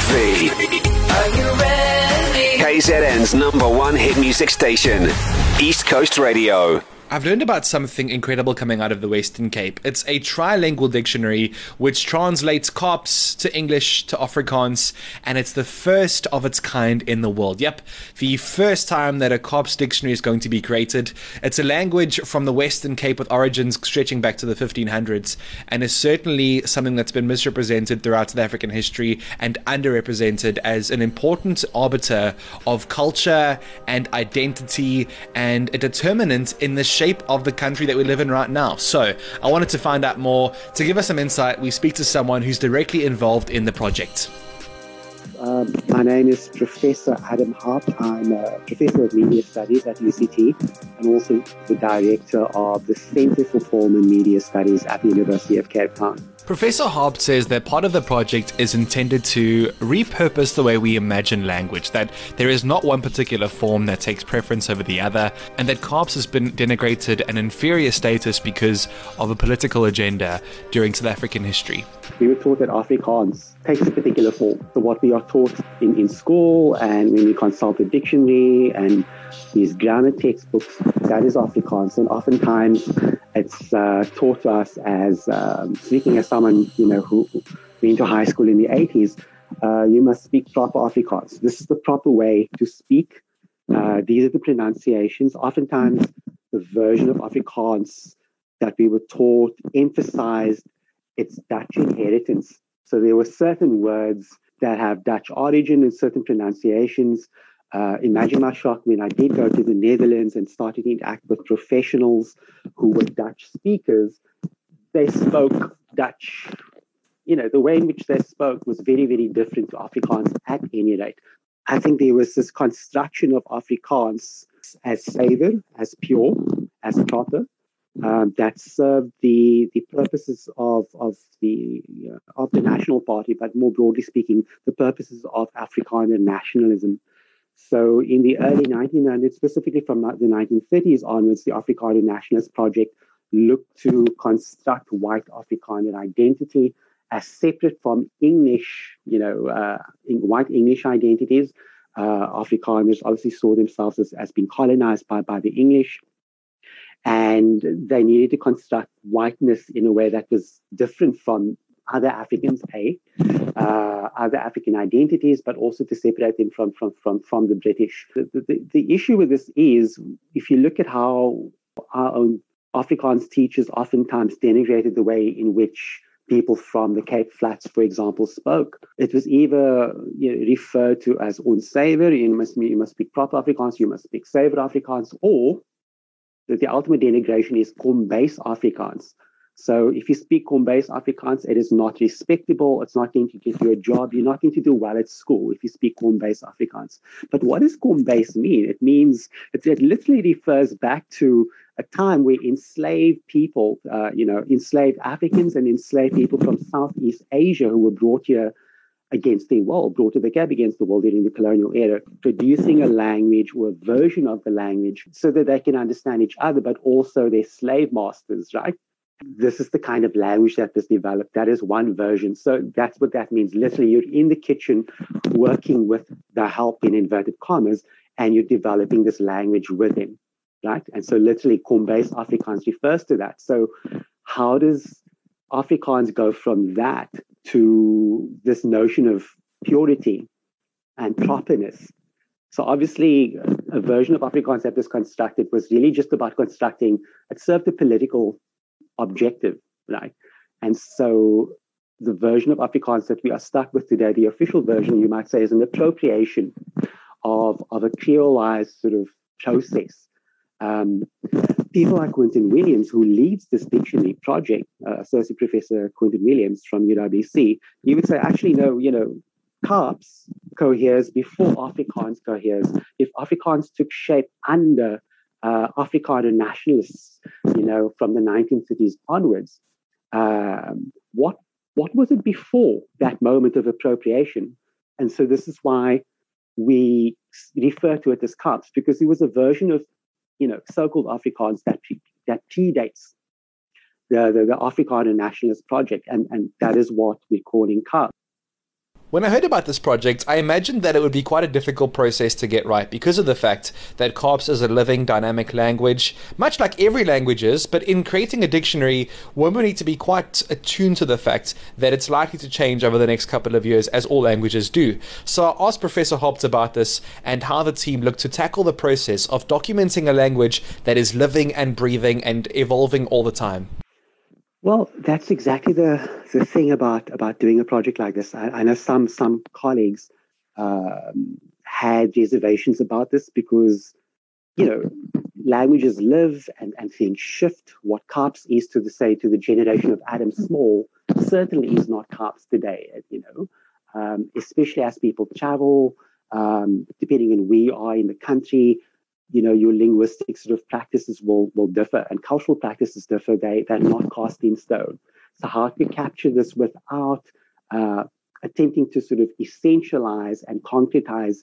V. Are you ready? KZN's number one hit music station, East Coast Radio. I've learned about something incredible coming out of the Western Cape. It's a trilingual dictionary which translates Kaaps to English to Afrikaans, and it's the first of its kind in the world. Yep, the first time that a Kaaps dictionary is going to be created. It's a language from the Western Cape with origins stretching back to the 1500s, and is certainly something that's been misrepresented throughout South African history and underrepresented as an important arbiter of culture and identity and a determinant in the shape of the country that we live in right now. So, I wanted to find out more. To give us some insight, we speak to someone who's directly involved in the project. Um, my name is Professor Adam Haupt. I'm a professor of media studies at UCT and also the director of the Center for Film and Media Studies at the University of Cape Town. Professor Haupt says that part of the project is intended to repurpose the way we imagine language, that there is not one particular form that takes preference over the other, and that Kaaps has been denigrated an inferior status because of a political agenda during South African history. We were taught that Afrikaans takes a particular form. So what we are taught in, in school and when we consult the dictionary and these grammar textbooks, that is Afrikaans. And oftentimes it's uh, taught to us as um, speaking as someone you know who went to high school in the 80s. Uh, you must speak proper Afrikaans. This is the proper way to speak. Uh, these are the pronunciations. Oftentimes, the version of Afrikaans that we were taught emphasized its Dutch inheritance. So there were certain words that have Dutch origin and certain pronunciations uh, imagine my shock when I did go to the Netherlands and started to interact with professionals who were Dutch speakers. They spoke Dutch. You know, the way in which they spoke was very, very different to Afrikaans at any rate. I think there was this construction of Afrikaans as suiwer, as pure, as proper, um, that served the the purposes of of the uh, of the national party, but more broadly speaking, the purposes of Afrikaner nationalism. So in the early 1900s, specifically from the 1930s onwards, the Afrikaner Nationalist Project looked to construct white Afrikaner identity as separate from English, you know, uh, white English identities. Uh, Afrikaners obviously saw themselves as, as being colonized by, by the English. And they needed to construct whiteness in a way that was different from other Africans, A, uh, other African identities, but also to separate them from, from, from, from the British. The, the, the issue with this is if you look at how our own Afrikaans teachers oftentimes denigrated the way in which people from the Cape Flats, for example, spoke. It was either you know, referred to as onsuiwer, you must, you must speak proper Afrikaans, you must speak suiwer Afrikaans, or the, the ultimate denigration is Kombuis Afrikaans, so if you speak Kombuis Afrikaans, it is not respectable. It's not going to get you a job. You're not going to do well at school if you speak Kombuis Afrikaans. But what does Kombuis mean? It means it, it literally refers back to a time where enslaved people, uh, you know, enslaved Africans and enslaved people from Southeast Asia who were brought here against their will, brought to the Cape against the will during the colonial era, producing a language or a version of the language so that they can understand each other, but also their slave masters, right? This is the kind of language that was developed. That is one version. So that's what that means. Literally, you're in the kitchen working with the help in inverted commas, and you're developing this language with him, right? And so literally, Kombuis Afrikaans refers to that. So how does Afrikaans go from that to this notion of purity and properness? So obviously, a version of Afrikaans that was constructed was really just about constructing. It served a political objective, right? And so the version of Afrikaans that we are stuck with today, the official version, you might say, is an appropriation of, of a creolized sort of process. Um, people like Quentin Williams, who leads this dictionary project, uh, Associate Professor Quentin Williams from UWC, he would say, actually, no, you know, Kaaps coheres before Afrikaans coheres. If Afrikaans took shape under uh, Afrikaner nationalists, you know, from the 1930s onwards. Um, what what was it before that moment of appropriation? And so this is why we refer to it as Kaaps because it was a version of, you know, so-called Afrikaans that that predates the, the, the Afrikaner nationalist project, and, and that is what we're calling Kaaps. When I heard about this project, I imagined that it would be quite a difficult process to get right because of the fact that Kaaps is a living, dynamic language, much like every language is. But in creating a dictionary, one would need to be quite attuned to the fact that it's likely to change over the next couple of years, as all languages do. So I asked Professor Haupt about this and how the team looked to tackle the process of documenting a language that is living and breathing and evolving all the time. Well, that's exactly the, the thing about, about doing a project like this. I, I know some some colleagues um, had reservations about this because, you know, languages live and, and things shift. What Kaaps is to the say to the generation of Adam Small certainly is not Kaaps today. You know, um, especially as people travel, um, depending on where you are in the country, you know your linguistic sort of practices will will differ and cultural practices differ. They they're not cast in stone. So how to capture this without uh, attempting to sort of essentialize and concretize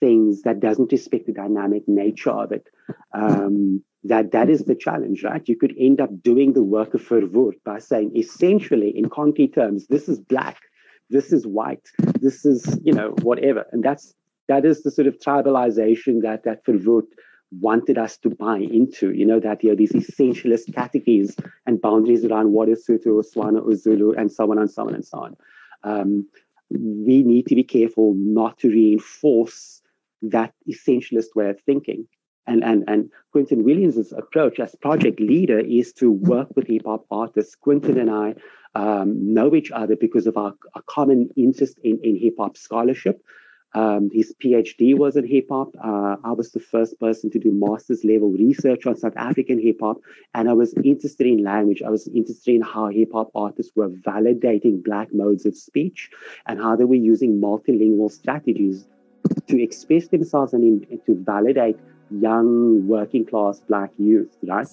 things that doesn't respect the dynamic nature of it um, that that is the challenge right? You could end up doing the work of Verwoerd by saying essentially in concrete terms this is black this is white this is you know whatever. And that's that is the sort of tribalization that that Verwoerd wanted us to buy into, you know, that you know, these essentialist categories and boundaries around what is Sotho or Tswana or Zulu and so on and so on and so on. Um, we need to be careful not to reinforce that essentialist way of thinking. And, and, and Quentin Williams' approach as project leader is to work with hip hop artists. Quentin and I um, know each other because of our, our common interest in, in hip hop scholarship. Um, his PhD was in hip hop. Uh, I was the first person to do master's level research on South African hip hop, and I was interested in language. I was interested in how hip hop artists were validating Black modes of speech and how they were using multilingual strategies to express themselves and, in, to validate young working class Black youth, right?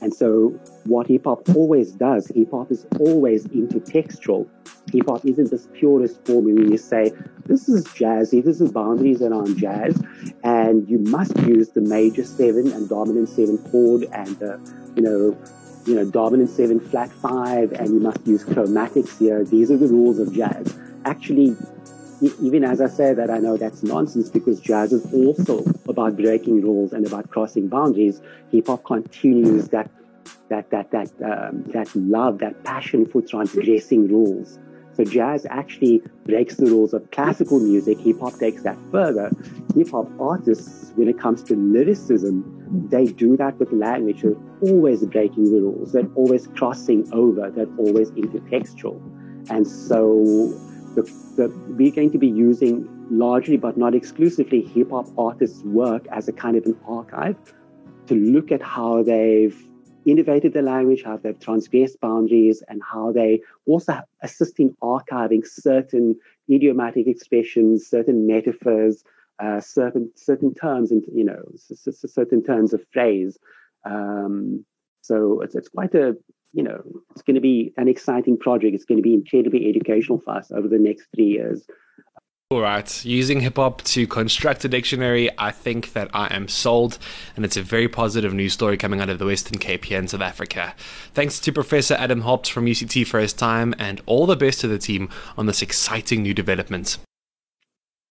And so, what hip hop always does, hip hop is always intertextual. Hip hop isn't this purest form where you say, this is jazzy, this is boundaries around jazz, and you must use the major seven and dominant seven chord and the, you know, you know, dominant seven flat five, and you must use chromatics here. These are the rules of jazz. Actually, even as I say that, I know that's nonsense because jazz is also about breaking rules and about crossing boundaries. Hip hop continues that that that that um, that love, that passion for transgressing rules. So jazz actually breaks the rules of classical music. Hip hop takes that further. Hip hop artists, when it comes to lyricism, they do that with language. They're always breaking the rules. They're always crossing over. They're always intertextual. And so the, the, we're going to be using largely, but not exclusively, hip hop artists' work as a kind of an archive to look at how they've innovated the language, how they've transgressed boundaries, and how they also assist in archiving certain idiomatic expressions, certain metaphors, uh, certain certain terms, and you know, certain terms of phrase. Um, so it's it's quite a you know, it's going to be an exciting project. It's going to be incredibly educational for us over the next three years. All right, using hip hop to construct a dictionary, I think that I am sold, and it's a very positive news story coming out of the Western Cape here in South Africa. Thanks to Professor Adam Haupt from UCT for his time, and all the best to the team on this exciting new development.